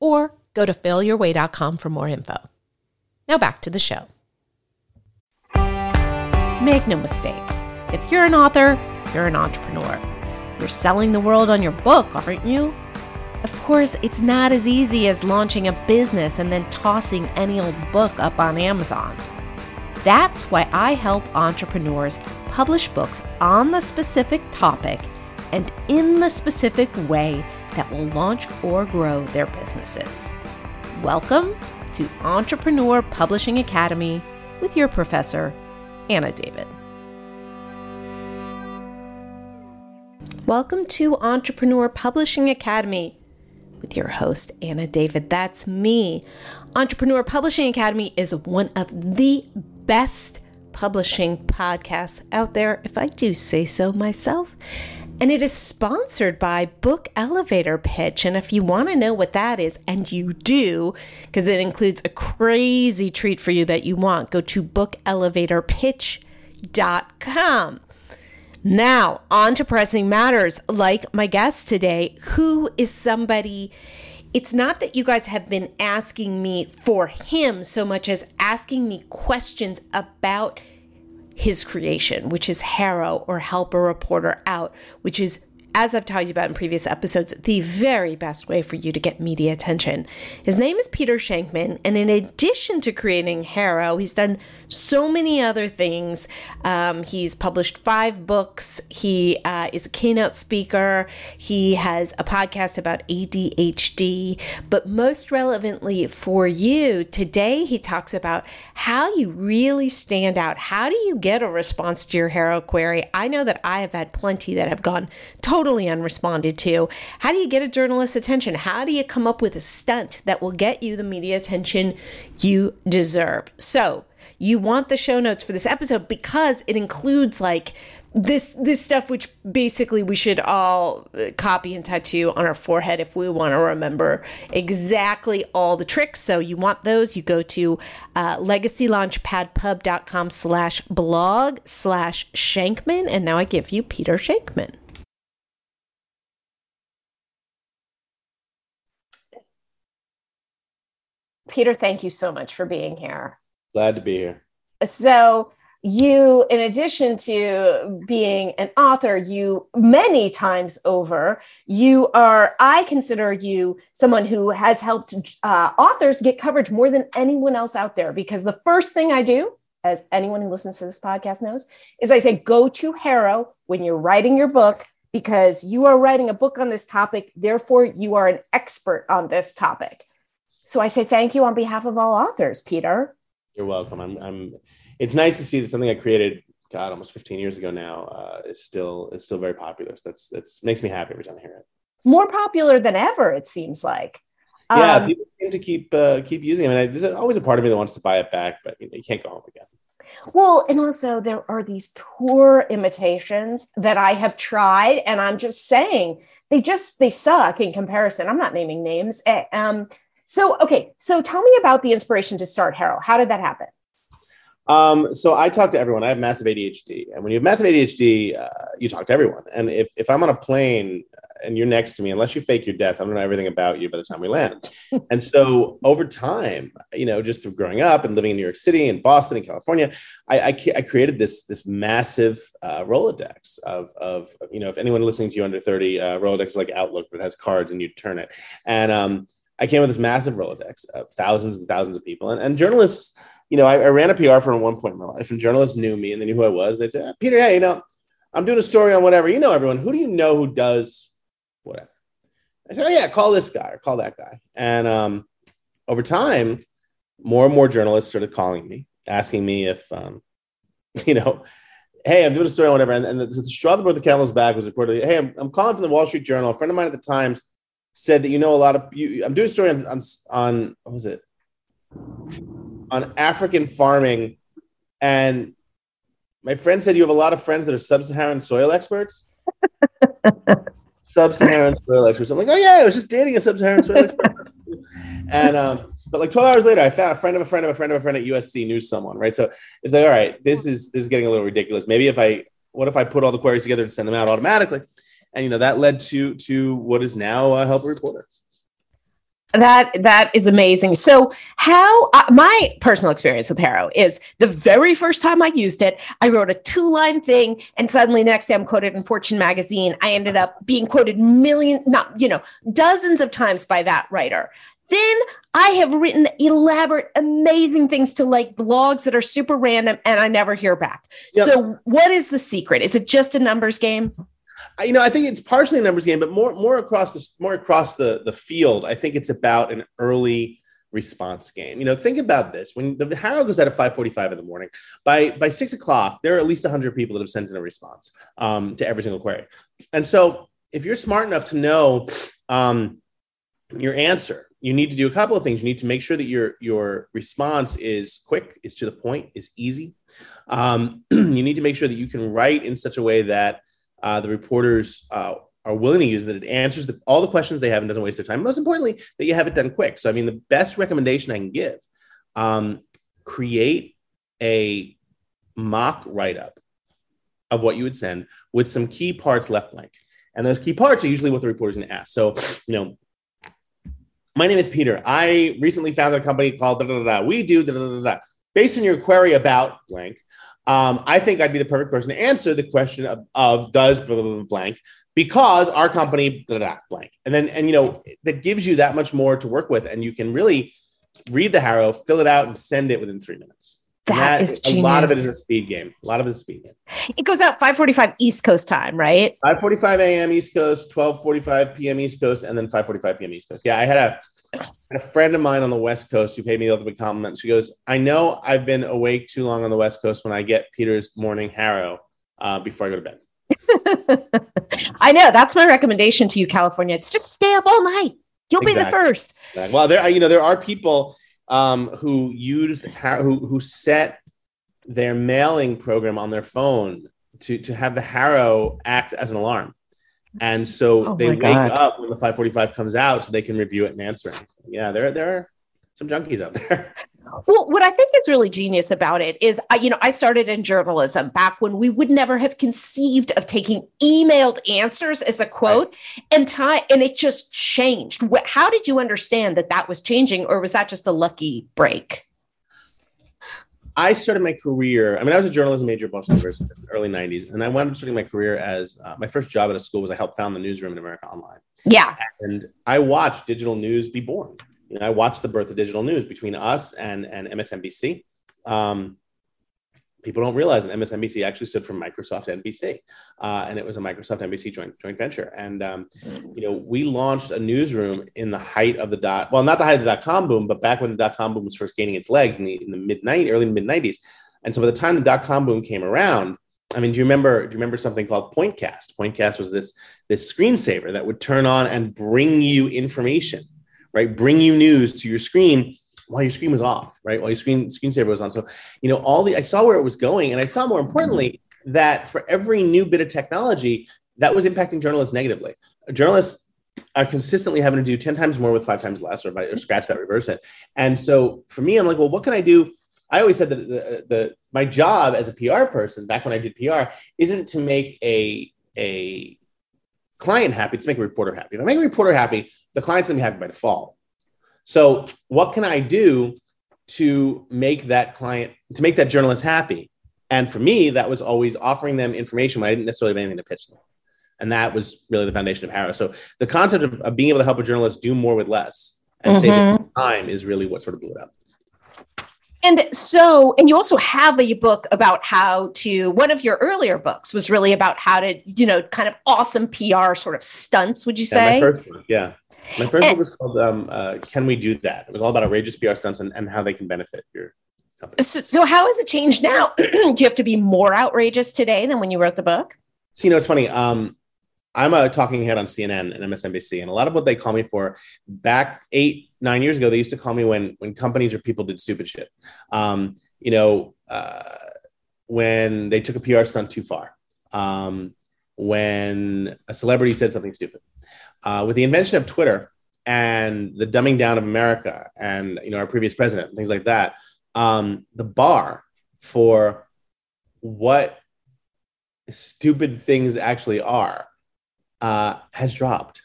or go to failyourway.com for more info. Now back to the show. Make no mistake, if you're an author, you're an entrepreneur. You're selling the world on your book, aren't you? Of course, it's not as easy as launching a business and then tossing any old book up on Amazon. That's why I help entrepreneurs publish books on the specific topic and in the specific way that will launch or grow their businesses. Welcome to Entrepreneur Publishing Academy with your professor, Anna David. Welcome to Entrepreneur Publishing Academy with your host, Anna David. That's me. Entrepreneur Publishing Academy is one of the best publishing podcasts out there, if I do say so myself. And it is sponsored by Book Elevator Pitch. And if you want to know what that is, and you do, because it includes a crazy treat for you that you want, go to bookelevatorpitch.com. Now, on to pressing matters like my guest today, who is somebody. It's not that you guys have been asking me for him so much as asking me questions about his creation, which is HARO or Help a Reporter Out, which is as I've told you about in previous episodes, the very best way for you to get media attention. His name is Peter Shankman, and in addition to creating HARO, he's done so many other things. Um, he's published five books. He uh, is a keynote speaker. He has a podcast about ADHD. But most relevantly for you, today he talks about how you really stand out. How do you get a response to your HARO query? I know that I have had plenty that have gone totally unresponded to. How do you get a journalist's attention? How do you come up with a stunt that will get you the media attention you deserve? So, you want the show notes for this episode because it includes like this this stuff which basically we should all uh, copy and tattoo on our forehead if we want to remember exactly all the tricks. So you want those you go to uh, legacylaunchpadpub.com slash blog slash shankman. And now i give you peter shankman. Peter, thank you so much for being here. Glad to be here. So, you, in addition to being an author, you many times over, you are, I consider you someone who has helped uh, authors get coverage more than anyone else out there. Because the first thing I do, as anyone who listens to this podcast knows, is I say, go to HARO when you're writing your book because you are writing a book on this topic. Therefore, you are an expert on this topic. So I say thank you on behalf of all authors, Peter. You're welcome. I'm, I'm it's nice to see that something I created, God, almost 15 years ago now, uh, is still is still very popular. So that's that's makes me happy every time I hear it. More popular than ever, it seems like. Yeah, um, people seem to keep uh, keep using it. I mean, there's always a part of me that wants to buy it back, but you, know, you can't go home again. Well, and also there are these poor imitations that I have tried, and I'm just saying they just they suck in comparison. I'm not naming names. Um, so, okay, so tell me about the inspiration to start HARO. How did that happen? Um, so I talk to everyone. I have massive ADHD, and when you have massive ADHD, uh, you talk to everyone. And if if I'm on a plane and you're next to me, unless you fake your death, I'm gonna know everything about you by the time we land. and so over time, you know, just through growing up and living in New York City and Boston and California, I, I, I created this this massive uh, Rolodex of of you know, if anyone listening to you under 30, uh, Rolodex is like Outlook, but it has cards and you turn it. And um, I came with this massive Rolodex of thousands and thousands of people. And, and journalists, you know, I, I, ran a PR firm at one point in my life, and journalists knew me and they knew who I was. They said, Peter, hey, you know, I'm doing a story on whatever. You know, everyone. Who do you know who does whatever? I said, oh, yeah, call this guy or call that guy. And um, over time, more and more journalists started calling me, asking me if, um, you know, hey, I'm doing a story on whatever. And, and the, the straw that brought the camel's back was reportedly, hey, I'm, I'm calling from the Wall Street Journal. A friend of mine at the Times said that you know a lot of you, I'm doing a story on, on on what was it on African farming, and my friend said you have a lot of friends that are sub-Saharan soil experts. sub-Saharan soil experts. I'm like, oh yeah, I was just dating a sub-Saharan soil expert. and um, but like 12 hours later, I found a friend of a friend of a friend of a friend at USC knew someone, right? So it's like, all right, this is this is getting a little ridiculous. Maybe if I what if I put all the queries together and send them out automatically? And you know that led to to what is now a help reporter. That that is amazing. So, how uh, my personal experience with HARO is the very first time I used it, I wrote a two line thing, and suddenly the next day I'm quoted in Fortune magazine. I ended up being quoted million, not you know, dozens of times by that writer. Then I have written elaborate, amazing things to like blogs that are super random, and I never hear back. Yep. So, what is the secret? Is it just a numbers game? You know, I think it's partially a numbers game, but more more across the more across the the field. I think it's about an early response game. You know, think about this: when the HARO goes out at five forty-five in the morning, by by six o'clock, there are at least hundred people that have sent in a response um, to every single query. And so, if you're smart enough to know um, your answer, you need to do a couple of things. You need to make sure that your your response is quick, is to the point, is easy. Um, you need to make sure that you can write in such a way that uh, the reporters uh, are willing to use that it answers the, all the questions they have and doesn't waste their time. Most importantly, that you have it done quick. So, I mean, the best recommendation I can give: um, create a mock write up of what you would send with some key parts left blank. And those key parts are usually what the reporter's going to ask. So, you know, my name is Peter. I recently founded a company called da da da. We do da da da da. Based on your query about blank, um, I think I'd be the perfect person to answer the question of, of does blah, blah, blah, blank because our company blah, blah, blank. And then, and you know, that gives you that much more to work with. And you can really read the HARO, fill it out, and send it within three minutes. That, that is a lot of it is a speed game. A lot of it is a speed game. It goes out 5:45 East Coast time, right? 5:45 a.m. East Coast, 12:45 p.m. East Coast, and then 5:45 p.m. East Coast. Yeah, I had a a friend of mine on the West Coast who paid me the bit compliment. She goes, I know I've been awake too long on the West Coast when I get Peter's morning HARO uh, before I go to bed. I know. That's my recommendation to you, California. It's just stay up all night. You'll exactly. be the first. Exactly. Well, there, you know, there are people um, who use who who set their mailing program on their phone to to have the HARO act as an alarm. And so oh they wake God. up when the 545 comes out so they can review it and answer it. Yeah, there, there are some junkies out there. Well, what I think is really genius about it is, you know, I started in journalism back when we would never have conceived of taking emailed answers as a quote, right. and time, and it just changed. How did you understand that that was changing, or was that just a lucky break? I started my career. I mean, I was a journalism major at Boston University in the early '90s, and I wound up starting my career as uh, my first job at a school was I helped found the newsroom in America Online. Yeah, and I watched digital news be born. You know, I watched the birth of digital news between us and and MSNBC. Um, people don't realize that MSNBC actually stood for Microsoft NBC, uh, and it was a Microsoft NBC joint joint venture. And um, you know, we launched a newsroom in the height of the dot well, not the height of the dot com boom, but back when the dot com boom was first gaining its legs in the in the mid 90s, early mid 90s. And so by the time the dot com boom came around, I mean, do you remember? Do you remember something called Pointcast? Pointcast was this this screensaver that would turn on and bring you information, right? Bring you news to your screen while your screen was off, right? While your screen screensaver was on. So, you know, all the I saw where it was going, and I saw more importantly that for every new bit of technology, that was impacting journalists negatively. Journalists are consistently having to do 10 times more with five times less or, or scratch that reverse it. And so for me, I'm like, well, what can I do? I always said that the, the my job as a PR person back when I did PR isn't to make a a client happy, it's to make a reporter happy. If I make a reporter happy, the client's gonna be happy by default. So, what can I do to make that client, to make that journalist happy? And for me, that was always offering them information when I didn't necessarily have anything to pitch them. And that was really the foundation of HARO. So, the concept of, of being able to help a journalist do more with less and mm-hmm. save time is really what sort of blew it up. And so, and you also have a book about how to, one of your earlier books was really about how to, you know, kind of awesome PR sort of stunts, would you say? Yeah, my first one, yeah. My first and, book was called um, uh, "Can We Do That?" It was all about outrageous PR stunts and, and how they can benefit your company. So, so how has it changed now? Do you have to be more outrageous today than when you wrote the book? So you know, it's funny. Um, I'm a talking head on CNN and MSNBC, and a lot of what they call me for back eight, nine years ago, they used to call me when when companies or people did stupid shit. Um, you know, uh, when they took a PR stunt too far, um, when a celebrity said something stupid. Uh, with the invention of Twitter and the dumbing down of America, and you know our previous president, and things like that, um, the bar for what stupid things actually are uh, has dropped,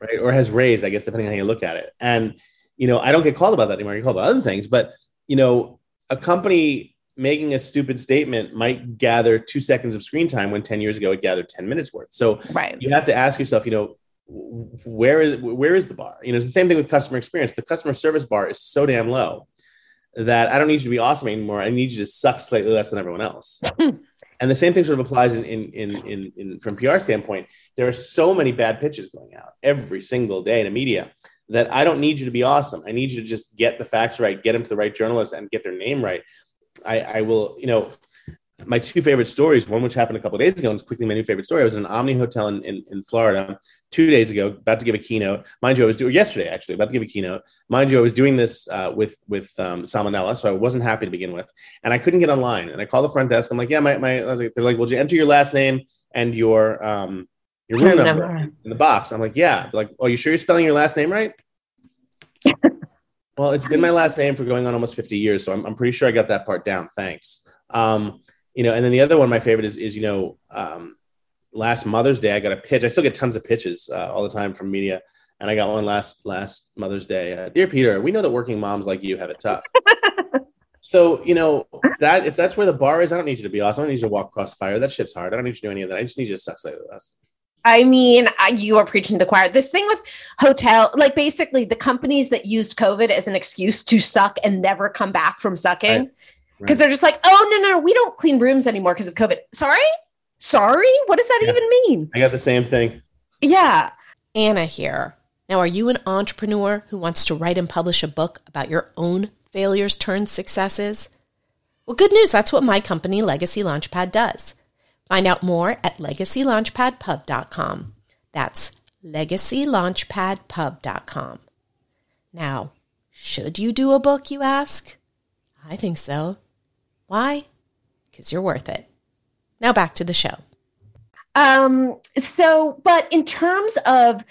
right, or has raised, I guess, depending on how you look at it. And you know, I don't get called about that anymore. I get called about other things, but you know, a company making a stupid statement might gather two seconds of screen time when 10 years ago it gathered 10 minutes worth. So right. you have to ask yourself, you know, where is where is the bar? You know, it's the same thing with customer experience. The customer service bar is so damn low that I don't need you to be awesome anymore. I need you to suck slightly less than everyone else. and the same thing sort of applies in, in, in, in, in from PR standpoint. There are so many bad pitches going out every single day in the media that I don't need you to be awesome. I need you to just get the facts right, get them to the right journalist, and get their name right. I, I will, you know, my two favorite stories, one which happened a couple of days ago, and quickly my new favorite story. I was in an Omni Hotel in, in, in, Florida two days ago, about to give a keynote. Mind you, I was doing yesterday actually, about to give a keynote. Mind you, I was doing this uh, with with um, salmonella, so I wasn't happy to begin with, and I couldn't get online. And I called the front desk. I'm like, yeah, my my. They're like, well, you enter your last name and your um your room number in the box. I'm like, yeah. They're like, oh, you sure you're spelling your last name right? well, it's been my last name for going on almost 50 years, so I'm, I'm pretty sure I got that part down. Thanks. Um, you know, and then the other one, my favorite is, is you know, um, last Mother's Day, I got a pitch. I still get tons of pitches uh, all the time from media, and I got one last last Mother's Day. Uh, Dear Peter, we know that working moms like you have it tough. so you know that if that's where the bar is, I don't need you to be awesome. I don't need you to walk across fire. That shit's hard. I don't need you to do any of that. I just need you to suck slightly less. I mean, you are preaching to the choir. This thing with hotel, like basically the companies that used COVID as an excuse to suck and never come back from sucking. Right because right. they're just like, oh no, no, we don't clean rooms anymore because of COVID. Sorry, sorry, what does that yeah. even mean? I got the same thing. Yeah, Anna here. Now, are you an entrepreneur who wants to write and publish a book about your own failures turned successes? Well, good news. That's what my company, Legacy Launchpad, does. Find out more at legacylaunchpadpub.com. That's legacylaunchpadpub.com. Now, should you do a book, you ask? I think so. Why? Because you're worth it. Now back to the show. Um, so, but in terms of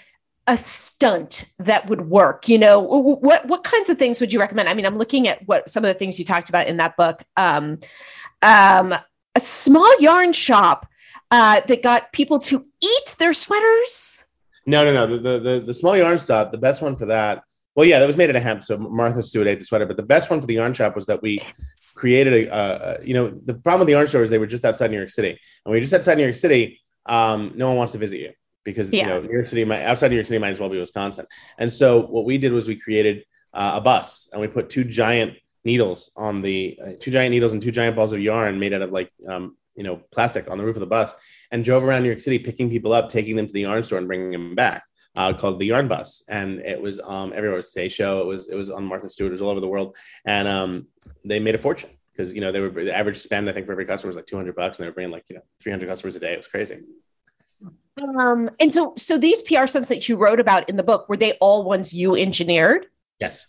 a stunt that would work, you know, what what kinds of things would you recommend? I mean, I'm looking at what some of the things you talked about in that book. Um, um, a small yarn shop uh, that got people to eat their sweaters. No, no, no. The, the the the small yarn shop. The best one for that. Well, yeah, that was made at a hemp. So Martha Stewart ate the sweater. But the best one for the yarn shop was that we created a, you know, the problem with the yarn store is they were just outside New York City. And when you're just outside New York City, um, no one wants to visit you because, yeah. you know, New York City, outside New York City might as well be Wisconsin. And so what we did was we created uh, a bus and we put two giant needles on the, uh, two giant needles and two giant balls of yarn made out of like, um, you know, plastic on the roof of the bus and drove around New York City, picking people up, taking them to the yarn store and bringing them back. Uh, called the Yarn Bus, and it was um, everywhere. It was Today Show. It was it was on Martha Stewart. It was all over the world, and um, they made a fortune because you know they were the average spend I think for every customer was like 200 bucks and they were bringing like you know 300 customers a day. It was crazy. Um, and so so these PR stunts that you wrote about in the book were they all ones you engineered? Yes.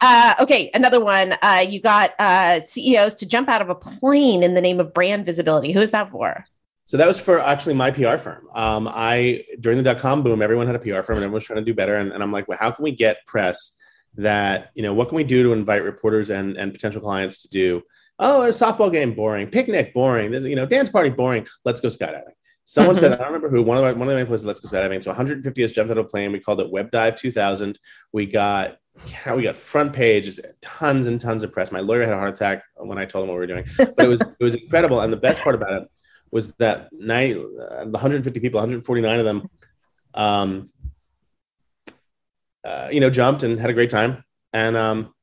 Uh, okay, another one. Uh, you got uh, CEOs to jump out of a plane in the name of brand visibility. Who is that for? So that was for actually my PR firm. Um, I during the dot com boom, everyone had a PR firm and everyone was trying to do better. And, and I'm like, well, how can we get press that you know what can we do to invite reporters and and potential clients to do oh a softball game boring picnic boring you know dance party boring let's go skydiving. Someone said i don't remember who one of my one of my places let's go skydiving. So 150 has jumped out of a plane. We called it web dive 2000 we got yeah, we got front pages tons and tons of press. My lawyer had a heart attack when i told him what we were doing but it was it was incredible. And the best part about it was that night uh, the 150 people 149 of them um, uh, you know, jumped and had a great time and um,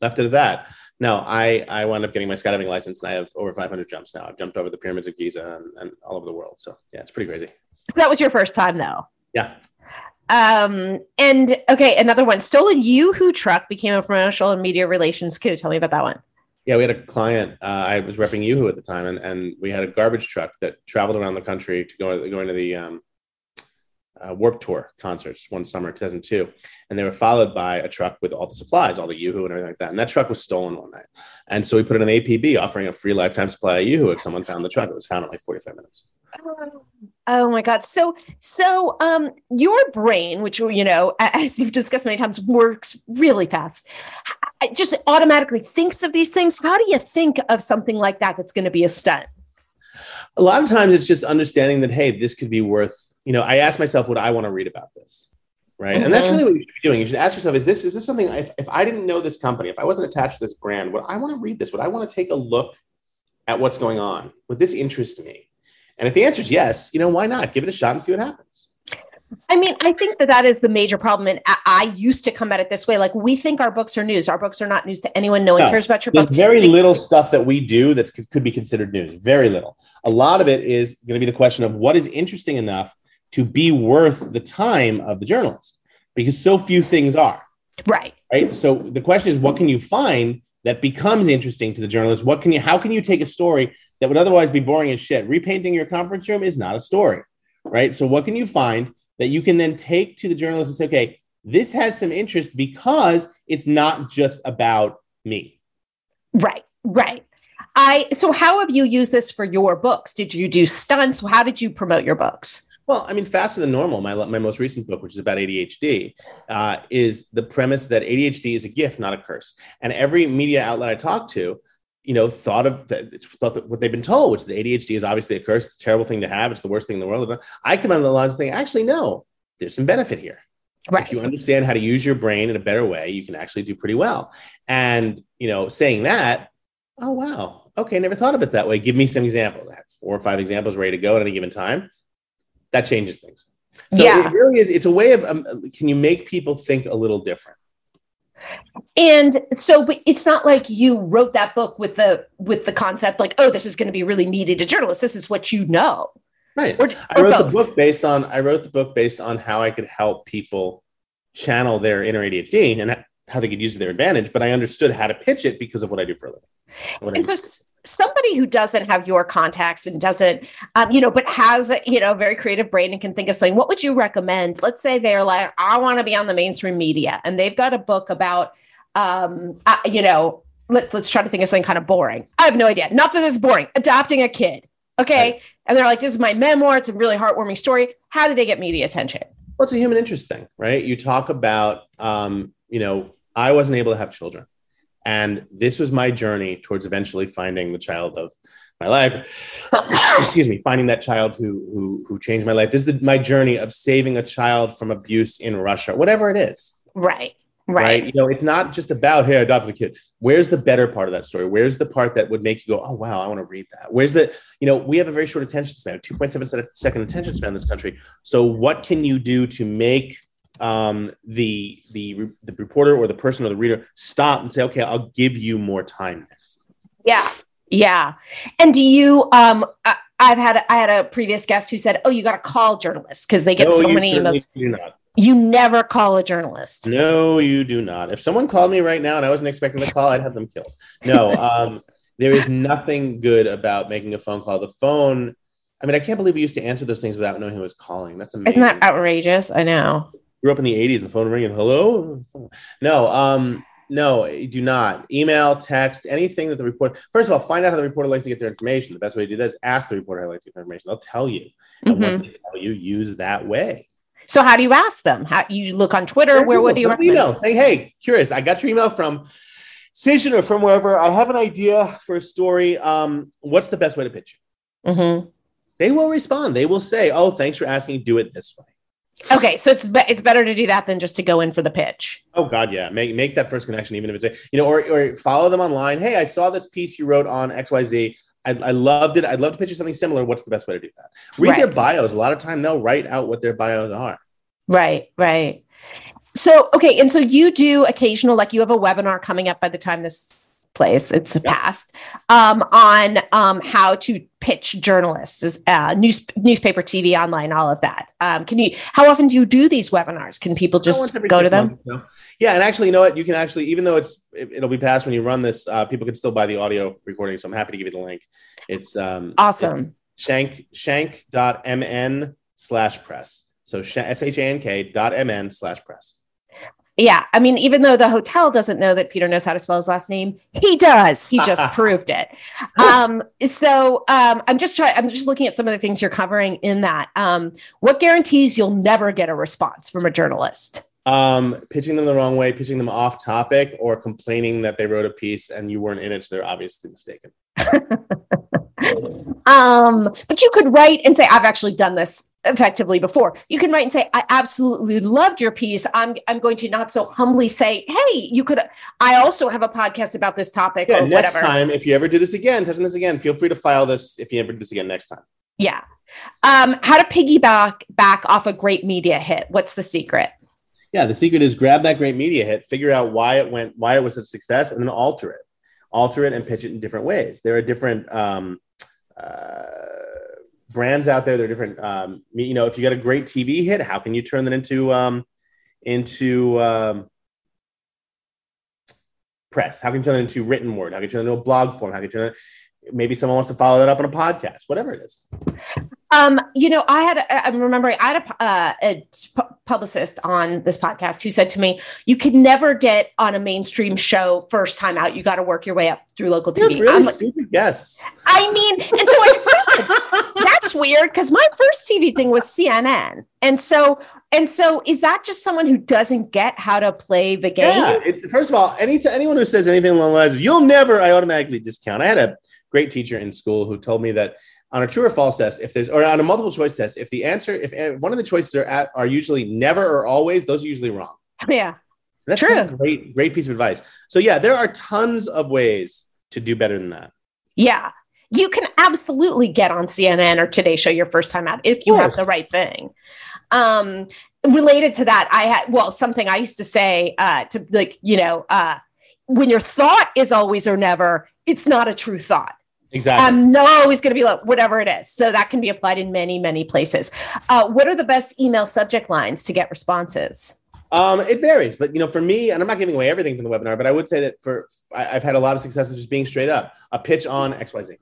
left it at that. No, I, I wound up getting my skydiving license and I have over 500 jumps now. I've jumped over the pyramids of Giza and, and all over the world. So yeah, it's pretty crazy. That was your first time though. Yeah. Um, and okay, another one, stolen Yoo-Hoo truck became a promotional and media relations coup. Tell me about that one. Yeah, we had a client. Uh, I was repping YooHoo at the time, and, and we had a garbage truck that traveled around the country to go going to the um, uh, Warped Tour concerts one summer, 2002, and they were followed by a truck with all the supplies, all the YooHoo and everything like that. And that truck was stolen one night, and so we put in an APB offering a free lifetime supply of YooHoo if someone found the truck. It was found in like 45 minutes. Oh my God. So, so, um, your brain, which, you know, as you've discussed many times, works really fast. It just automatically thinks of these things. How do you think of something like that that's going to be a stunt? A lot of times it's just understanding that, hey, this could be worth, you know, I ask myself, would I want to read about this? Right. Mm-hmm. And that's really what you should be doing. You should ask yourself, is this, is this something, if, if I didn't know this company, if I wasn't attached to this brand, would I want to read this? Would I want to take a look at what's going on? Would this interest me? And if the answer is yes, you know, why not? Give it a shot and see what happens. I mean, I think that that is the major problem. And I, I, used to come at it this way. Like we think our books are news. Our books are not news to anyone. No one no, cares about your book. Very little stuff that we do that could be considered news. Very little. A lot of it is going to be the question of what is interesting enough to be worth the time of the journalist because so few things are. Right. Right. So the question is, what can you find that becomes interesting to the journalist? What can you, how can you take a story that would otherwise be boring as shit. Repainting your conference room is not a story, right? So, what can you find that you can then take to the journalist and say, okay, this has some interest because it's not just about me. Right, right. I so how have you used this for your books? Did you do stunts? How did you promote your books? Well, I mean, faster than normal. My my most recent book, which is about ADHD, uh, is the premise that ADHD is a gift, not a curse. And every media outlet I talk to you know, thought of it's thought that what they've been told, which the ADHD is obviously a curse. It's a terrible thing to have. It's the worst thing in the world. I come on the lines saying, actually, no, there's some benefit here. Right. If you understand how to use your brain in a better way, you can actually do pretty well. And you know, saying that, oh wow, okay, never thought of it that way. Give me some examples. I have four or five examples ready to go at any given time. That changes things. So yeah. it really is. It's a way of um, can you make people think a little different? And so but it's not like you wrote that book with the with the concept like oh this is going to be really meaty to journalists. This is what you know. Right. Or, or i wrote both. the book based on i wrote the book based on how i could help people channel their inner adhd and how they could use it their advantage but i understood how to pitch it because of what i do for a living. And so somebody who doesn't have your contacts and doesn't um, you know but has you know a very creative brain and can think of something what would you recommend let's say they're like i want to be on the mainstream media and they've got a book about um, uh, you know, let, let's try to think of something kind of boring. I have no idea. Not that this is boring. Adopting a kid. Okay. Right. And they're like, this is my memoir. It's a really heartwarming story. How do they get media attention? Well, it's a human interest thing, right? You talk about, um, you know, I wasn't able to have children. And this was my journey towards eventually finding the child of my life. Excuse me, finding that child who who who changed my life. This is the, my journey of saving a child from abuse in Russia, whatever it is. Right. Right. right. You know, it's not just about, hey, I adopted a kid. Where's the better part of that story? Where's the part that would make you go, oh, wow, I want to read that? Where's the, you know, we have a very short attention span, 2.7 second attention span in this country. So what can you do to make um, the, the, the reporter or the person or the reader stop and say, okay, I'll give you more time. Yeah. Yeah. And do you, um, I, I've had, I had a previous guest who said, oh, you got to call journalists because they get no, so many emails. You never call a journalist. No, you do not. If someone called me right now and I wasn't expecting the call, I'd have them killed. No, um, there is nothing good about making a phone call. The phone, I mean, I can't believe we used to answer those things without knowing who was calling. That's amazing. Isn't that outrageous? I know. Grew up in the 80s, the phone ringing, hello? No, um, no, do not. Email, text, anything that the reporter, first of all, find out how the reporter likes to get their information. The best way to do that is ask the reporter how they like to get their information. They'll tell you. And mm-hmm. once they tell you, use that way. So how do you ask them? How you look on Twitter? Where what do you recommend? Email. Say, hey, curious. I got your email from Cision or from wherever. I have an idea for a story. Um, what's the best way to pitch it? Mm-hmm. They will respond. They will say, "Oh, thanks for asking. Do it this way." Okay, so it's be- it's better to do that than just to go in for the pitch. Oh God, yeah. Make make that first connection, even if it's you know, or or follow them online. Hey, I saw this piece you wrote on X Y Z. I, I loved it. I'd love to pitch you something similar. What's the best way to do that? Read right. their bios. A lot of time they'll write out what their bios are. Right, right. So, okay. And so you do occasional, like you have a webinar coming up by the time this place. It's a past um, on um, how to pitch journalists uh, news, newspaper tv online all of that. Um, can you how often do you do these webinars? Can people just go to them? yeah and actually you know what? You can actually even though it's it, will be passed when you run this uh, people can still buy the audio recording so i'm happy to give you the link. It's um, awesome. shank shank.mn slash press. So s-h-a-n-k dot mn slash press yeah, I mean, even though the hotel doesn't know that Peter knows how to spell his last name, he does. He just proved it. Um, so um, I'm just trying. I'm just looking at some of the things you're covering in that. Um, what guarantees you'll never get a response from a journalist? Um, pitching them the wrong way, pitching them off topic, or complaining that they wrote a piece and you weren't in it, so they're obviously mistaken. um, but you could write and say, "I've actually done this effectively before. You can write and say, I absolutely loved your piece. I'm I'm going to not so humbly say, hey, you could I also have a podcast about this topic yeah, next whatever. time, if you ever do this again, touching this again, feel free to file this if you ever do this again next time. Yeah. Um, how to piggyback back off a great media hit. What's the secret? Yeah, the secret is grab that great media hit, figure out why it went, why it was a success, and then alter it. Alter it and pitch it in different ways. There are different um, uh, brands out there. There are different, um, you know, if you got a great TV hit, how can you turn that into um, into um, press? How can you turn it into written word? How can you turn it into a blog form? How can you turn it? Maybe someone wants to follow that up on a podcast, whatever it is. Um, you know, I had, a, I'm remembering, I had a, uh, a publicist on this podcast who said to me, "You can never get on a mainstream show first time out. You got to work your way up through local TV." Really I'm stupid guess. I mean, and so I said, "That's weird," because my first TV thing was CNN, and so and so is that just someone who doesn't get how to play the game? Yeah, it's first of all, any anyone who says anything along the lines, "You'll never," I automatically discount. I had a great teacher in school who told me that on a true or false test, if there's or on a multiple choice test, if the answer, if one of the choices are at are usually never or always, those are usually wrong. Yeah. That's true. a great, great piece of advice. So yeah, there are tons of ways to do better than that. Yeah. You can absolutely get on CNN or Today Show your first time out if you have the right thing. Um, related to that, I had well, something I used to say uh, to like, you know, uh, when your thought is always or never, it's not a true thought. Exactly. Um, no is going to be like whatever it is. So that can be applied in many, many places. Uh, what are the best email subject lines to get responses? Um, it varies, but you know, for me, and I'm not giving away everything from the webinar, but I would say that for I, have had a lot of success with just being straight up. A pitch on X Y Z.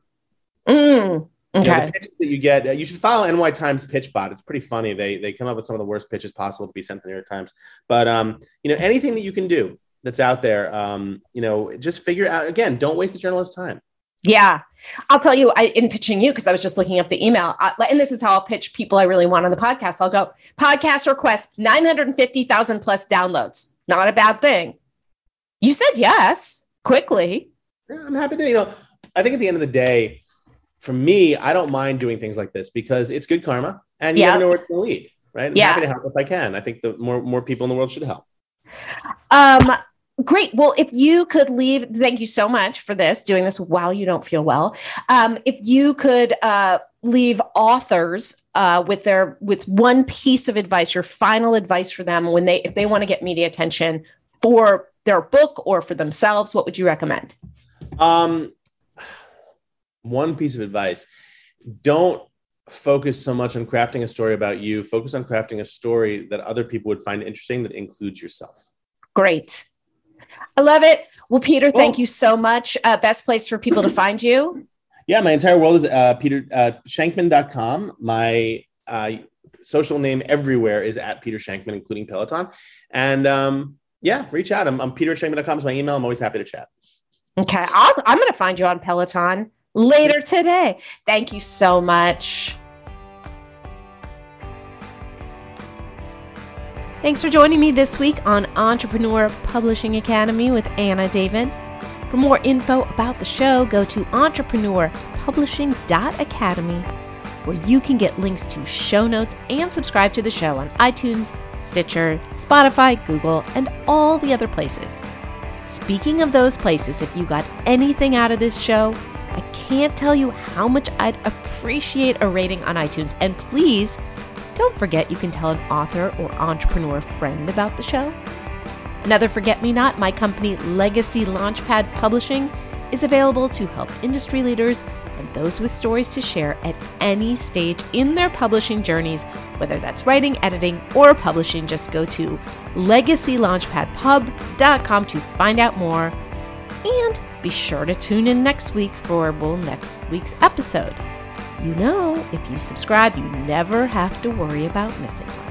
Mm, okay. You know, that you get, uh, you should follow NY Times Pitch Bot. It's pretty funny. They they come up with some of the worst pitches possible to be sent to the New York Times. But um, you know, anything that you can do that's out there, um, you know, just figure out. Again, don't waste the journalist's time. Yeah. I'll tell you, I in pitching you because I was just looking up the email, I, and this is how I'll pitch people I really want on the podcast. I'll go podcast request nine hundred fifty thousand plus downloads. Not a bad thing. You said yes quickly. Yeah, I'm happy to. You know, I think at the end of the day, for me, I don't mind doing things like this because it's good karma, and you yep. never know where it's going to lead. Right? I'm yeah. happy to help if I can. I think the more more people in the world should help. Um, Great. Well, if you could leave, thank you so much for this, doing this while you don't feel well. Um, if you could uh, leave authors uh, with their with one piece of advice, your final advice for them when they if they want to get media attention for their book or for themselves, what would you recommend? Um, one piece of advice: don't focus so much on crafting a story about you. Focus on crafting a story that other people would find interesting that includes yourself. Great. I love it. Well, Peter, thank you so much. Uh, best place for people to find you? Yeah, my entire world is uh, Peter uh, Shankman.com. My uh, social name everywhere is at Peter Shankman, including Peloton. And um, yeah, reach out. I'm, I'm Peter Shankman.com is my email. I'm always happy to chat. Okay. i I'm going to find you on Peloton later today. Thank you so much. Thanks for joining me this week on Entrepreneur Publishing Academy with Anna David. For more info about the show, go to entrepreneurpublishing.academy, where you can get links to show notes and subscribe to the show on iTunes, Stitcher, Spotify, Google, and all the other places. Speaking of those places, if you got anything out of this show, I can't tell you how much I'd appreciate a rating on iTunes. And please don't forget you can tell an author or entrepreneur friend about the show. Another Forget Me Not, my company Legacy Launchpad Publishing, is available to help industry leaders and those with stories to share at any stage in their publishing journeys, whether that's writing, editing, or publishing. Just go to legacylaunchpadpub.com to find out more. And be sure to tune in next week for well next week's episode. You know, if you subscribe, you never have to worry about missing.